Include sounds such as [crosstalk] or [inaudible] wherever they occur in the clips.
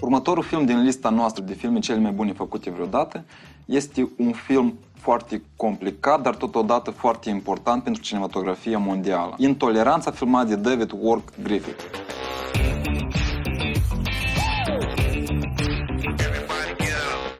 Următorul film din lista noastră de filme cele mai bune făcute vreodată este un film foarte complicat, dar totodată foarte important pentru cinematografia mondială. Intoleranța filmat de David Wark Griffith.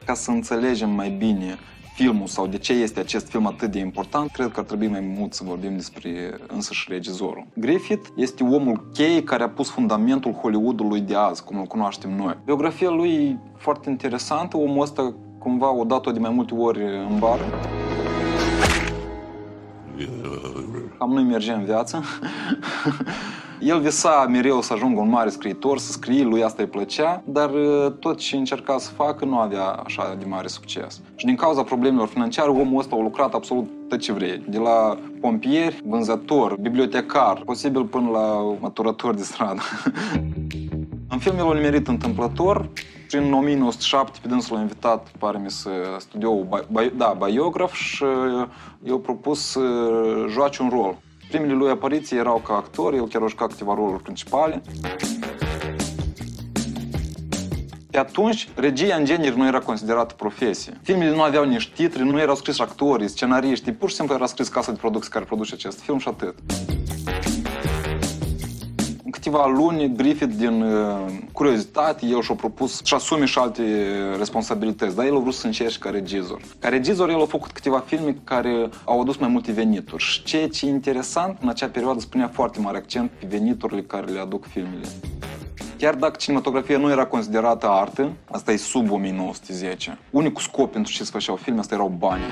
Ca să înțelegem mai bine filmul sau de ce este acest film atât de important, cred că ar trebui mai mult să vorbim despre însăși regizorul. Griffith este omul cheie care a pus fundamentul Hollywoodului de azi, cum îl cunoaștem noi. Biografia lui e foarte interesantă, omul ăsta cumva o dat-o de mai multe ori în bară. Cam nu-i merge în viață. [laughs] El visa mereu să ajungă un mare scriitor, să scrie, lui asta îi plăcea, dar uh, tot ce încerca să facă nu avea așa de mare succes. Și din cauza problemelor financiare, omul ăsta a lucrat absolut tot ce vrei. De la pompieri, vânzător, bibliotecar, posibil până la maturător de stradă. [laughs] în film el a nimerit întâmplător, în 1907 pe dânsul l-a invitat, pare mi să studiou, da, biograf și i-a propus să joace un rol. Primele lui apariții erau ca actor, el chiar a jucat câteva roluri principale. Pe atunci, regia în genere nu era considerată profesie. Filmele nu aveau nici titri, nu erau scris actorii, scenariști, pur și simplu era scris casa de producție care produce acest film și atât câteva luni, Griffith, din uh, curiozitate, el și-a propus și asume și alte responsabilități, dar el a vrut să încerce ca regizor. Ca regizor, el a făcut câteva filme care au adus mai multe venituri și ceea ce e interesant, în acea perioadă spunea foarte mare accent pe veniturile care le aduc filmele. Chiar dacă cinematografia nu era considerată artă, asta e sub 1910. Unicul scop pentru ce se făceau filme, asta erau bani.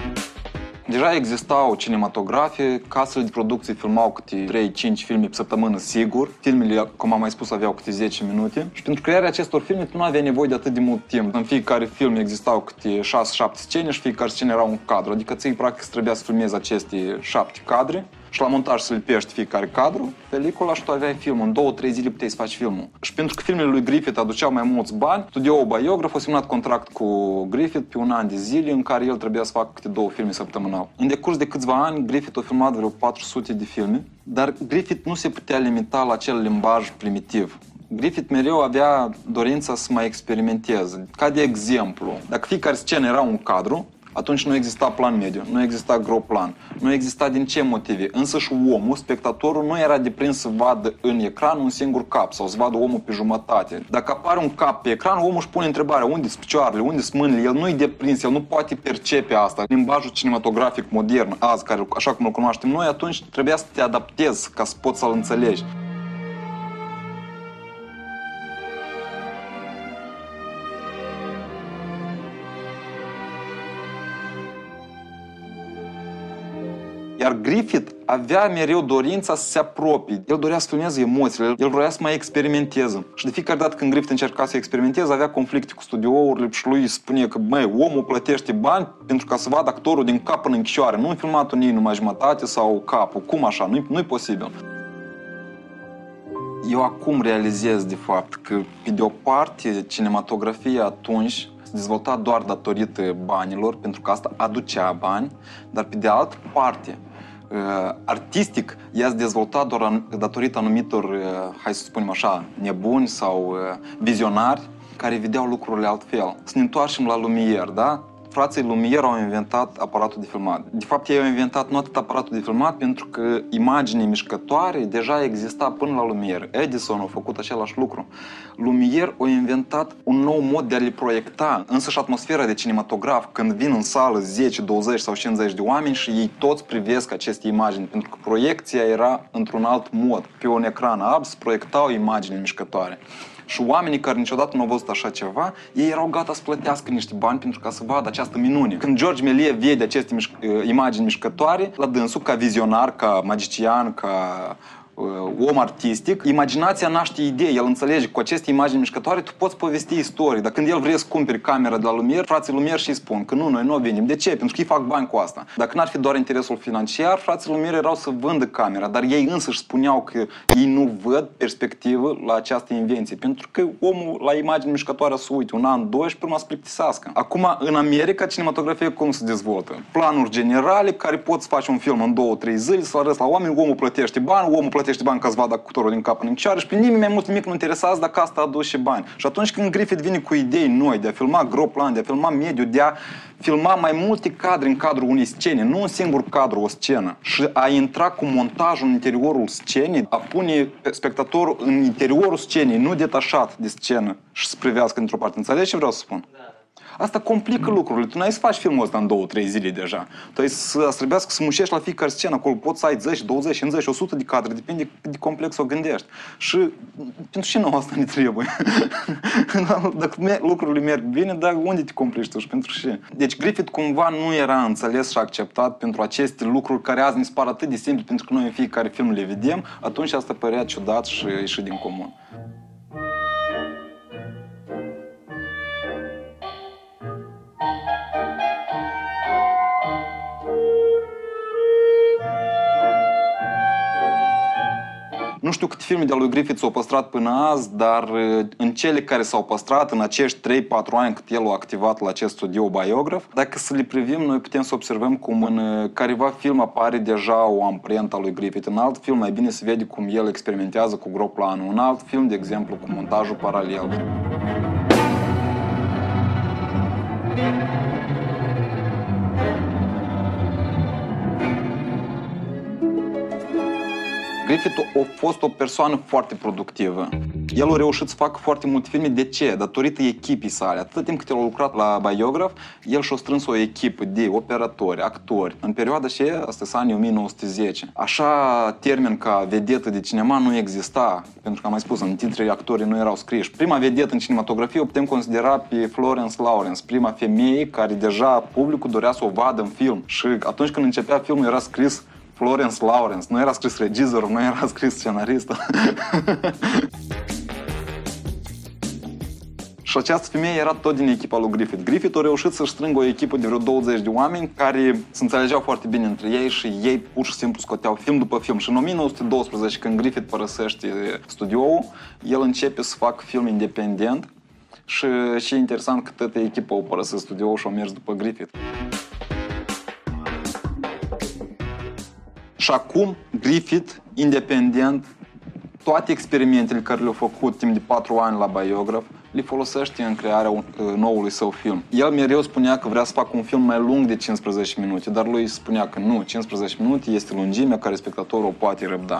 Deja existau cinematografe, casele de producție filmau câte 3-5 filme pe săptămână, sigur. Filmele, cum am mai spus, aveau câte 10 minute. Și pentru crearea acestor filme nu avea nevoie de atât de mult timp. În fiecare film existau câte 6-7 scene și fiecare scenă era un cadru. Adică ții practic trebuia să filmezi aceste 7 cadre și la montaj să lipești fiecare cadru, pelicula și tu aveai filmul. În două, trei zile puteai să faci filmul. Și pentru că filmele lui Griffith aduceau mai mulți bani, studioul biograf a semnat contract cu Griffith pe un an de zile în care el trebuia să facă câte două filme săptămânal. În decurs de câțiva ani, Griffith a filmat vreo 400 de filme, dar Griffith nu se putea limita la acel limbaj primitiv. Griffith mereu avea dorința să mai experimenteze. Ca de exemplu, dacă fiecare scenă era un cadru, atunci nu exista plan mediu, nu exista gro plan, nu exista din ce motive. Însă și omul, spectatorul, nu era deprins să vadă în ecran un singur cap sau să vadă omul pe jumătate. Dacă apare un cap pe ecran, omul își pune întrebarea unde sunt picioarele, unde sunt mâinile, el nu-i deprins, el nu poate percepe asta. Limbajul cinematografic modern, azi, care, așa cum îl cunoaștem noi, atunci trebuia să te adaptezi ca să poți să-l înțelegi. Iar Griffith avea mereu dorința să se apropie. El dorea să filmeze emoțiile, el vrea să mai experimenteze. Și de fiecare dată când Griffith încerca să experimenteze, avea conflicte cu studiourile și lui spune că, măi, omul plătește bani pentru ca să vadă actorul din cap până în chioare. Nu în filmatul ei numai jumătate sau capul. Cum așa? Nu-i, nu-i posibil. Eu acum realizez, de fapt, că, pe de o parte, cinematografia atunci se dezvolta doar datorită banilor, pentru că asta aducea bani, dar pe de altă parte, Uh, artistic ea se dezvoltat doar datorită anumitor, uh, hai să spunem așa, nebuni sau uh, vizionari care vedeau lucrurile altfel. Să ne întoarcem la Lumière, da? Frații Lumière au inventat aparatul de filmat. De fapt, ei au inventat nu atât aparatul de filmat, pentru că imaginea mișcătoare deja exista până la Lumière. Edison a făcut același lucru. Lumière a inventat un nou mod de a le proiecta. Însă și atmosfera de cinematograf, când vin în sală 10, 20 sau 50 de oameni și ei toți privesc aceste imagini, pentru că proiecția era într-un alt mod. Pe un ecran alb se proiectau imagini mișcătoare. Și oamenii care niciodată nu au văzut așa ceva, ei erau gata să plătească niște bani pentru ca să vadă această minune. Când George Melie vede aceste mișc- imagini mișcătoare, la dânsul, ca vizionar, ca magician, ca Uh, om artistic, imaginația naște idei, el înțelege cu aceste imagini mișcătoare tu poți povesti istorii. Dar când el vrea să cumperi camera de la Lumier, frații Lumier și spun că nu, noi nu o venim. De ce? Pentru că ei fac bani cu asta. Dacă n-ar fi doar interesul financiar, frații Lumier erau să vândă camera, dar ei însăși spuneau că ei nu văd perspectivă la această invenție. Pentru că omul la imagini mișcătoare să uite un an, doi și până să plictisească. Acum, în America, cinematografia cum se dezvoltă? Planuri generale care poți face un film în două, trei zile, să arăți la oameni, omul plătește bani, omul plătește plătește bani ca să vadă actorul din cap în picioare și pe nimeni mai mult nimic nu interesează dacă asta aduce bani. Și atunci când Griffith vine cu idei noi de a filma gros plan, de a filma mediu, de a filma mai multe cadre în cadrul unei scene, nu un singur cadru, o scenă. Și a intra cu montajul în interiorul scenei, a pune spectatorul în interiorul scenei, nu detașat de scenă și să privească într-o parte. Înțelegi ce vreau să spun? Da. Asta complică lucrurile. Tu n-ai să faci filmul ăsta în două, trei zile deja. Tu ai să, să trebuiască să mușești la fiecare scenă. Acolo poți să ai 10, 20, 50, 100 de cadre. Depinde cât de complex o gândești. Și pentru ce nu asta ne trebuie? [laughs] Dacă lucrurile merg bine, dar unde te complici tu și pentru ce? Deci Griffith cumva nu era înțeles și acceptat pentru aceste lucruri care azi ne spar atât de simple pentru că noi în fiecare film le vedem, atunci asta părea ciudat și ieșit din comun. Filme de lui Griffith s-au păstrat până azi, dar uh, în cele care s-au păstrat, în acești 3-4 ani cât el a activat la acest studio biograf, dacă să le privim, noi putem să observăm cum în uh, careva film apare deja o amprentă a lui Griffith. În alt film mai bine se vede cum el experimentează cu gro planul. În alt film, de exemplu, cu montajul paralel. Griffith a fost o persoană foarte productivă. El a reușit să facă foarte multe filme. De ce? Datorită echipii sale. Atât timp cât el a lucrat la biograf, el și-a strâns o echipă de operatori, actori. În perioada și asta sunt anii 1910. Așa termen ca vedetă de cinema nu exista, pentru că am mai spus, în titre actorii nu erau scriși. Prima vedetă în cinematografie o putem considera pe Florence Lawrence, prima femeie care deja publicul dorea să o vadă în film. Și atunci când începea filmul era scris Florence Lawrence. Nu era scris regizorul, nu era scris scenaristul. [laughs] Și această femeie era tot din echipa lui Griffith. Griffith a reușit să-și strângă o echipă de vreo 20 de oameni care se înțelegeau foarte bine între ei și ei pur și simplu scoteau film după film. Și în 1912, când Griffith părăsește studioul, el începe să facă film independent și și interesant că toată echipa o părăsit studioul și au mers după Griffith. Și acum Griffith, independent, toate experimentele care le-a făcut timp de patru ani la biograf, le folosește în crearea uh, noului său film. El mereu spunea că vrea să facă un film mai lung de 15 minute, dar lui spunea că nu, 15 minute este lungimea care spectatorul o poate răbda.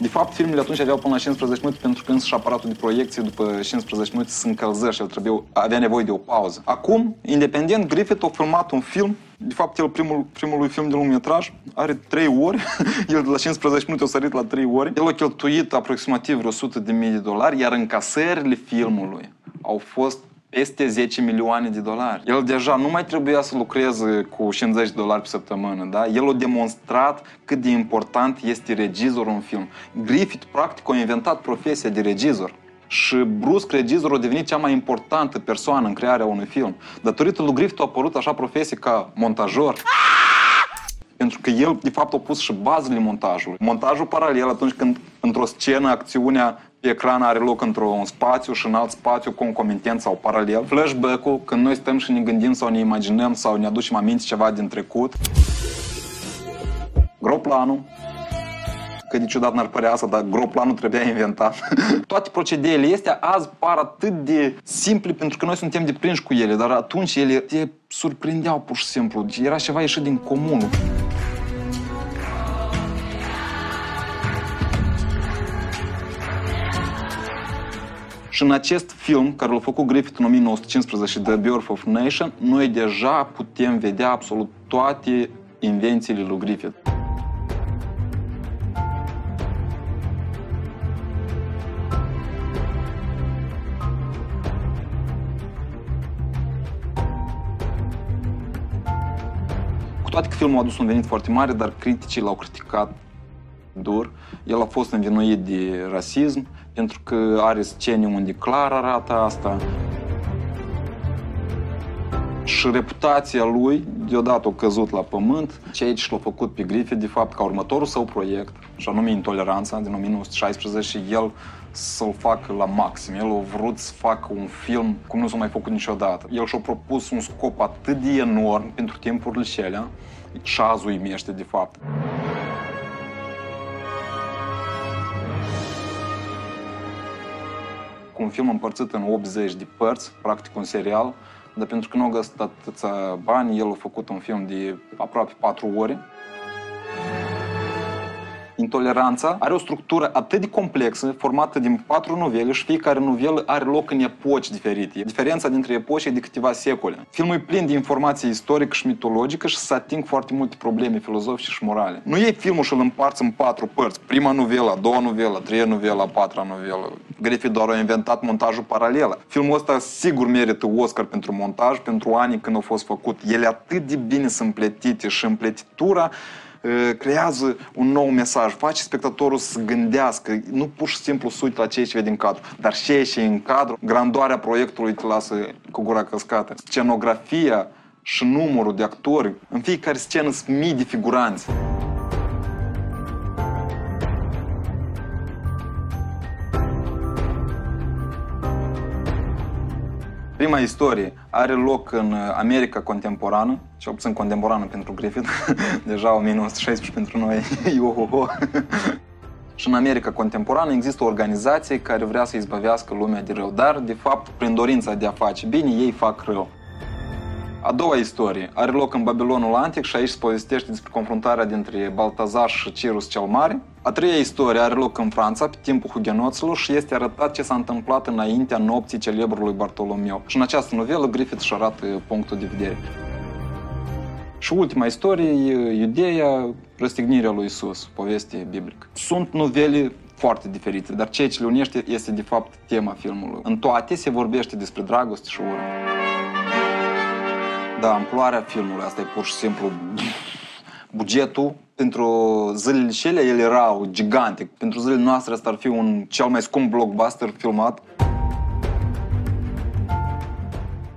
De fapt, filmele atunci aveau până la 15 minute pentru că însăși aparatul de proiecție după 15 minute se încălzea și el trebuie, avea nevoie de o pauză. Acum, independent, Griffith a filmat un film de fapt, el, primul, primul lui film de lungmetraj, are 3 ori. [laughs] el de la 15 minute a sărit la 3 ori. El a cheltuit aproximativ 100 de mii de dolari, iar încasările filmului au fost peste 10 milioane de dolari. El deja nu mai trebuia să lucreze cu 50 de dolari pe săptămână, da? El a demonstrat cât de important este regizorul în film. Griffith, practic, a inventat profesia de regizor. Și brusc regizorul a devenit cea mai importantă persoană în crearea unui film. Datorită lui Griffith a apărut așa profesie ca montajor. Pentru că el, de fapt, a pus și bazele montajului. Montajul paralel, atunci când într-o scenă acțiunea pe ecran are loc într-un spațiu și în alt spațiu concomitent sau paralel. Flashback-ul, când noi stăm și ne gândim sau ne imaginăm sau ne aducem aminte ceva din trecut. Groplanul, că niciodată n-ar părea asta, dar groplanul trebuia inventat. [laughs] Toate procedeele astea azi par atât de simple pentru că noi suntem deprinși cu ele, dar atunci ele te surprindeau pur și simplu. Era ceva ieșit din comun. Și în acest film, care l-a făcut Griffith în 1915, The Birth of Nation, noi deja putem vedea absolut toate invențiile lui Griffith. Toate că filmul a adus un venit foarte mare, dar criticii l-au criticat dur. El a fost învinuit de rasism, pentru că are scene unde clar arată asta și reputația lui deodată a căzut la pământ. Ceea ce l-au făcut pe Griffith, de fapt, ca următorul său proiect, și anume Intoleranța din 1916, și el să-l facă la maxim. El a vrut să facă un film cum nu s-a mai făcut niciodată. El și-a propus un scop atât de enorm pentru timpurile celea, și azi uimește, de fapt. Cu un film împărțit în 80 de părți, practic un serial, dar pentru că nu a găsit atâția bani, el a făcut un film de aproape 4 ore, Intoleranța are o structură atât de complexă, formată din patru novele și fiecare novelă are loc în epoci diferite. Diferența dintre epoci e de câteva secole. Filmul e plin de informație istorică și mitologică și se ating foarte multe probleme filozofice și morale. Nu e filmul și îl împarți în patru părți. Prima novelă, a doua novelă, a treia novelă, a patra novelă. Griffith doar a inventat montajul paralel. Filmul ăsta sigur merită Oscar pentru montaj, pentru anii când a fost făcut. Ele atât de bine sunt împletite și împletitura creează un nou mesaj, face spectatorul să gândească, nu pur și simplu să uite la ceea ce vede în cadru, dar ce și în cadru, grandoarea proiectului te lasă cu gura căscată. Scenografia și numărul de actori, în fiecare scenă sunt mii de figuranți. Prima istorie are loc în America contemporană, și puțin contemporană pentru Griffith, [laughs] deja 1916 pentru noi, [laughs] iuhuhu. [laughs] Și în America contemporană există o organizație care vrea să izbăvească lumea de rău, dar, de fapt, prin dorința de a face bine, ei fac rău. A doua istorie are loc în Babilonul Antic și aici se povestește despre confruntarea dintre Baltazar și Cirus cel Mare. A treia istorie are loc în Franța, pe timpul hugenoților și este arătat ce s-a întâmplat înaintea nopții celebrului Bartolomeu. Și în această novelă Griffith își arată punctul de vedere. Și ultima istorie e Iudeea, răstignirea lui Isus, poveste biblică. Sunt novele foarte diferite, dar ceea ce le unește este de fapt tema filmului. În toate se vorbește despre dragoste și ură. Da, amploarea filmului, asta e pur și simplu bugetul pentru zilele cele el era gigantic. Pentru zilele noastre asta ar fi un cel mai scump blockbuster filmat.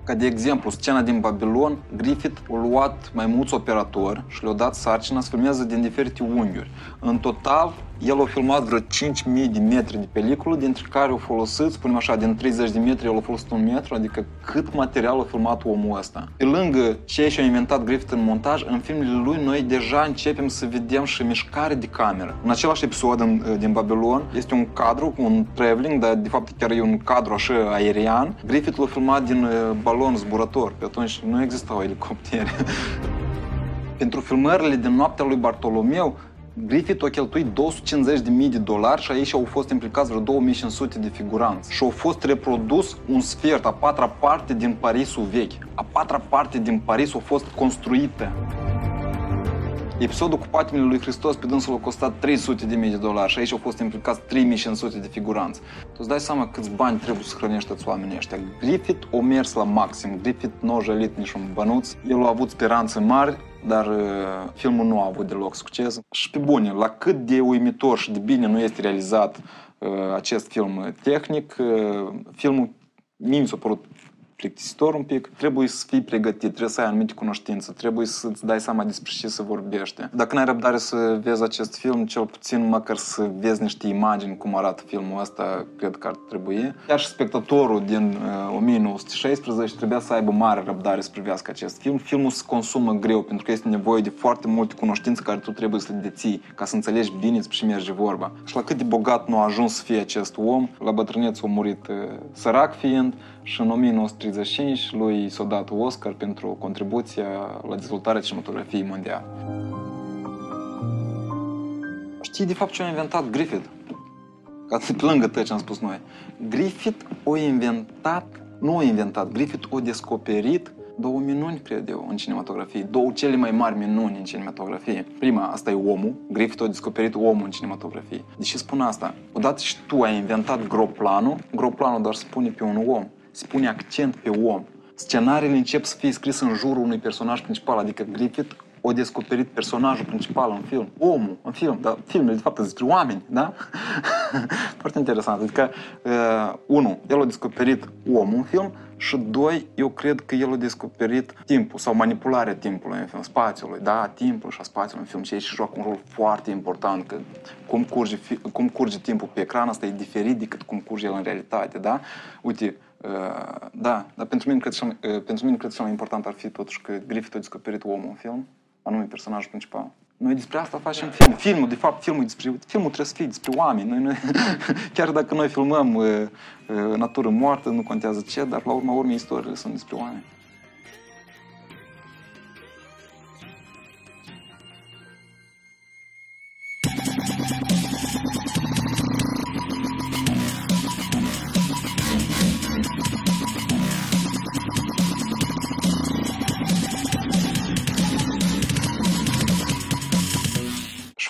Ca de exemplu, scena din Babilon, Griffith a luat mai mulți operatori și le-a dat sarcina să filmeze din diferite unghiuri. În total, el a filmat vreo 5.000 de metri de peliculă, dintre care au folosit, spunem așa, din 30 de metri, el a folosit un metru, adică cât material a filmat omul ăsta. Pe lângă ceea ce a inventat Griffith în montaj, în filmele lui noi deja începem să vedem și mișcare de cameră. În același episod în, din Babilon este un cadru, un traveling, dar de fapt chiar e un cadru așa aerian. Griffith l-a filmat din balon zburător, pe atunci nu existau [laughs] elicoptere. Pentru filmările din noaptea lui Bartolomeu, Griffith a cheltuit 250.000 de dolari și aici au fost implicați vreo 2500 de figuranți. Și au fost reprodus un sfert, a patra parte din Parisul vechi. A patra parte din Paris a fost construită. Episodul cu patimile lui Hristos pe dânsul a costat 300 de mii de dolari și aici au fost implicați 3500 de figuranți. Tu îți dai seama câți bani trebuie să hrănești toți oamenii ăștia. Griffith a mers la maxim. Griffith nu a jălit niciun bănuț. El a avut speranțe mari, dar uh, filmul nu a avut deloc succes. Și pe bune, la cât de uimitor și de bine nu este realizat uh, acest film tehnic, uh, filmul mie mi s-a părut plictisitor un pic, trebuie să fii pregătit, trebuie să ai anumite cunoștințe, trebuie să-ți dai seama despre ce se vorbește. Dacă n-ai răbdare să vezi acest film, cel puțin măcar să vezi niște imagini cum arată filmul ăsta, cred că ar trebui. Chiar și spectatorul din uh, 1916 trebuia să aibă mare răbdare să privească acest film. Filmul se consumă greu pentru că este nevoie de foarte multe cunoștințe care tu trebuie să le deții ca să înțelegi bine despre ce merge vorba. Și la cât de bogat nu a ajuns să fie acest om, la bătrânețe a murit uh, sărac fiind și în 1935 lui s-a dat Oscar pentru contribuția la dezvoltarea cinematografiei mondiale. Știi de fapt ce a inventat Griffith? Ca să plângă tot ce am spus noi. Griffith a inventat, nu a inventat, Griffith a descoperit două minuni, cred eu, în cinematografie. Două cele mai mari minuni în cinematografie. Prima, asta e omul. Griffith a descoperit omul în cinematografie. De ce spun asta? Odată și tu ai inventat groplanul, groplanul doar spune pe un om se pune accent pe om. Scenariile încep să fie scrise în jurul unui personaj principal, adică Griffith o descoperit personajul principal în film, omul în film, dar filmele de fapt despre oameni, da? [laughs] Foarte interesant. Adică, uh, unu, el a descoperit omul în film și doi, eu cred că el a descoperit timpul sau manipularea timpului în film, spațiului, da, timpul și a spațiului în film și aici joacă un rol foarte important, că cum curge, cum curge timpul pe ecran, asta e diferit decât cum curge el în realitate, da? Uite, Uh, da, dar pentru mine, cred, cel, uh, pentru mine cred cel mai important ar fi totuși că Griffith a descoperit omul în film, anume personajul principal. Noi despre asta facem film. Filmul, de fapt, filmul, despre, filmul trebuie să fie despre oameni. Noi, noi, [laughs] chiar dacă noi filmăm uh, uh, natură moartă, nu contează ce, dar la urma urmei istoriile sunt despre oameni.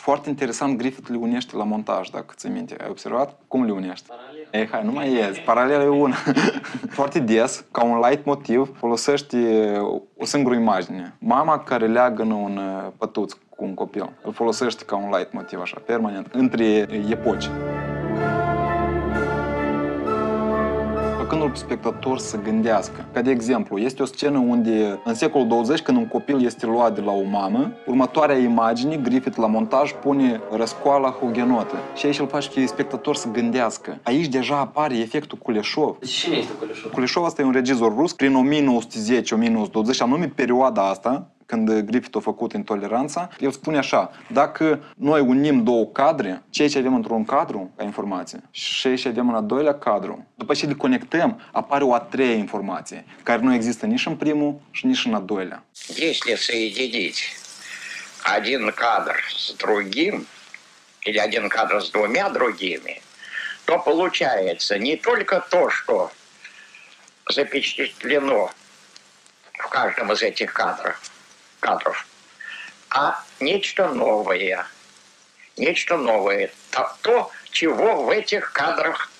Foarte interesant, Griffith le unește la montaj, dacă ți minte. Ai observat? Cum le unește? Paralel. Ei, hai, nu mai ies. Paralel e una. [laughs] foarte des, ca un light motiv, folosește o singură imagine. Mama care leagă un uh, pătuț cu un copil. Îl folosește ca un light motiv, așa, permanent, între epoci. Făcându-l pe spectator să gândească. Ca de exemplu, este o scenă unde în secolul 20, când un copil este luat de la o mamă, următoarea imagine, Griffith la montaj pune răscoala hugenotă. Și aici îl face pe spectator să gândească. Aici deja apare efectul Kuleșov. Cine este Kuleșov? Kuleșov asta e un regizor rus prin 1910-1920, anume perioada asta, când Griffith a făcut Intoleranța, el spune așa, dacă noi unim două cadre, ceea ce avem într-un cadru, ca informație, și ceea ce avem în al doilea cadru, după ce le conectăm, apare o a treia informație, care nu există nici în primul și nici în al doilea. Если соединить один кадр с другим, или один кадр с двумя другими, то получается не только то, что запечатлено в каждом из этих кадров, кадров, а нечто новое. Нечто новое. То, то, чего в этих кадрах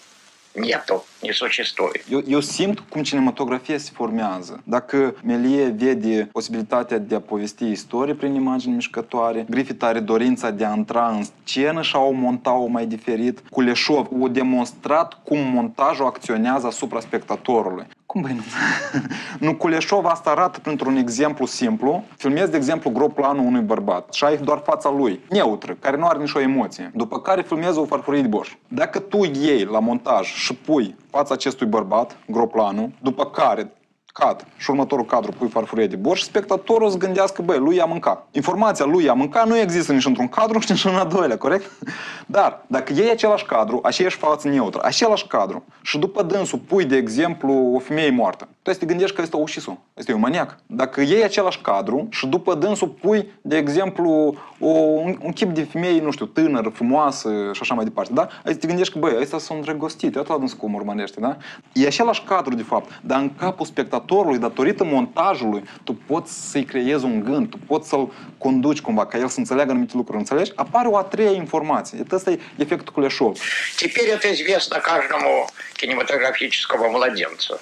нету, не существует. Eu, eu simt cum cinematografia se formează. Dacă Melie vede posibilitatea de a povesti istorie prin imagini mișcătoare, Griffith are dorința de a intra în scenă și a o monta-o mai diferit. Kuleșov a demonstrat cum montajul acționează asupra spectatorului. Cum băi nu? [laughs] nu, Kuleșov asta arată printr-un exemplu simplu. Filmez, de exemplu, groplanul unui bărbat și ai doar fața lui, neutră, care nu are nicio emoție. După care filmez o farfurie de boș. Dacă tu iei la montaj și pui fața acestui bărbat, groplanul, după care cat și următorul cadru pui farfurie de borș, spectatorul să gândească, băi, lui a mâncat. Informația lui a mâncat nu există nici într-un cadru, [laughs] nici în al doilea, corect? Dar, dacă iei același cadru, aceeași față neutră, același cadru, și după dânsul pui, de exemplu, o femeie moartă, tu te gândești că este o ucis-o, este un maniac. Dacă iei același cadru și după dânsul pui, de exemplu, o, un, un chip de femeie, nu știu, tânără, frumoasă și așa mai departe, da? Aici te gândești că, băi, ăsta sunt îndrăgostit, iată la dânsul cum urmărește, da? E același cadru, de fapt, dar în capul spectatorului, datorită montajului, tu poți să-i creezi un gând, tu poți să-l conduci cumva, ca el să înțeleagă anumite lucruri, înțelegi? Apare o a treia informație. Ăsta e efectul Kuleshov. Теперь это известно каждому кинематографическому младенцу.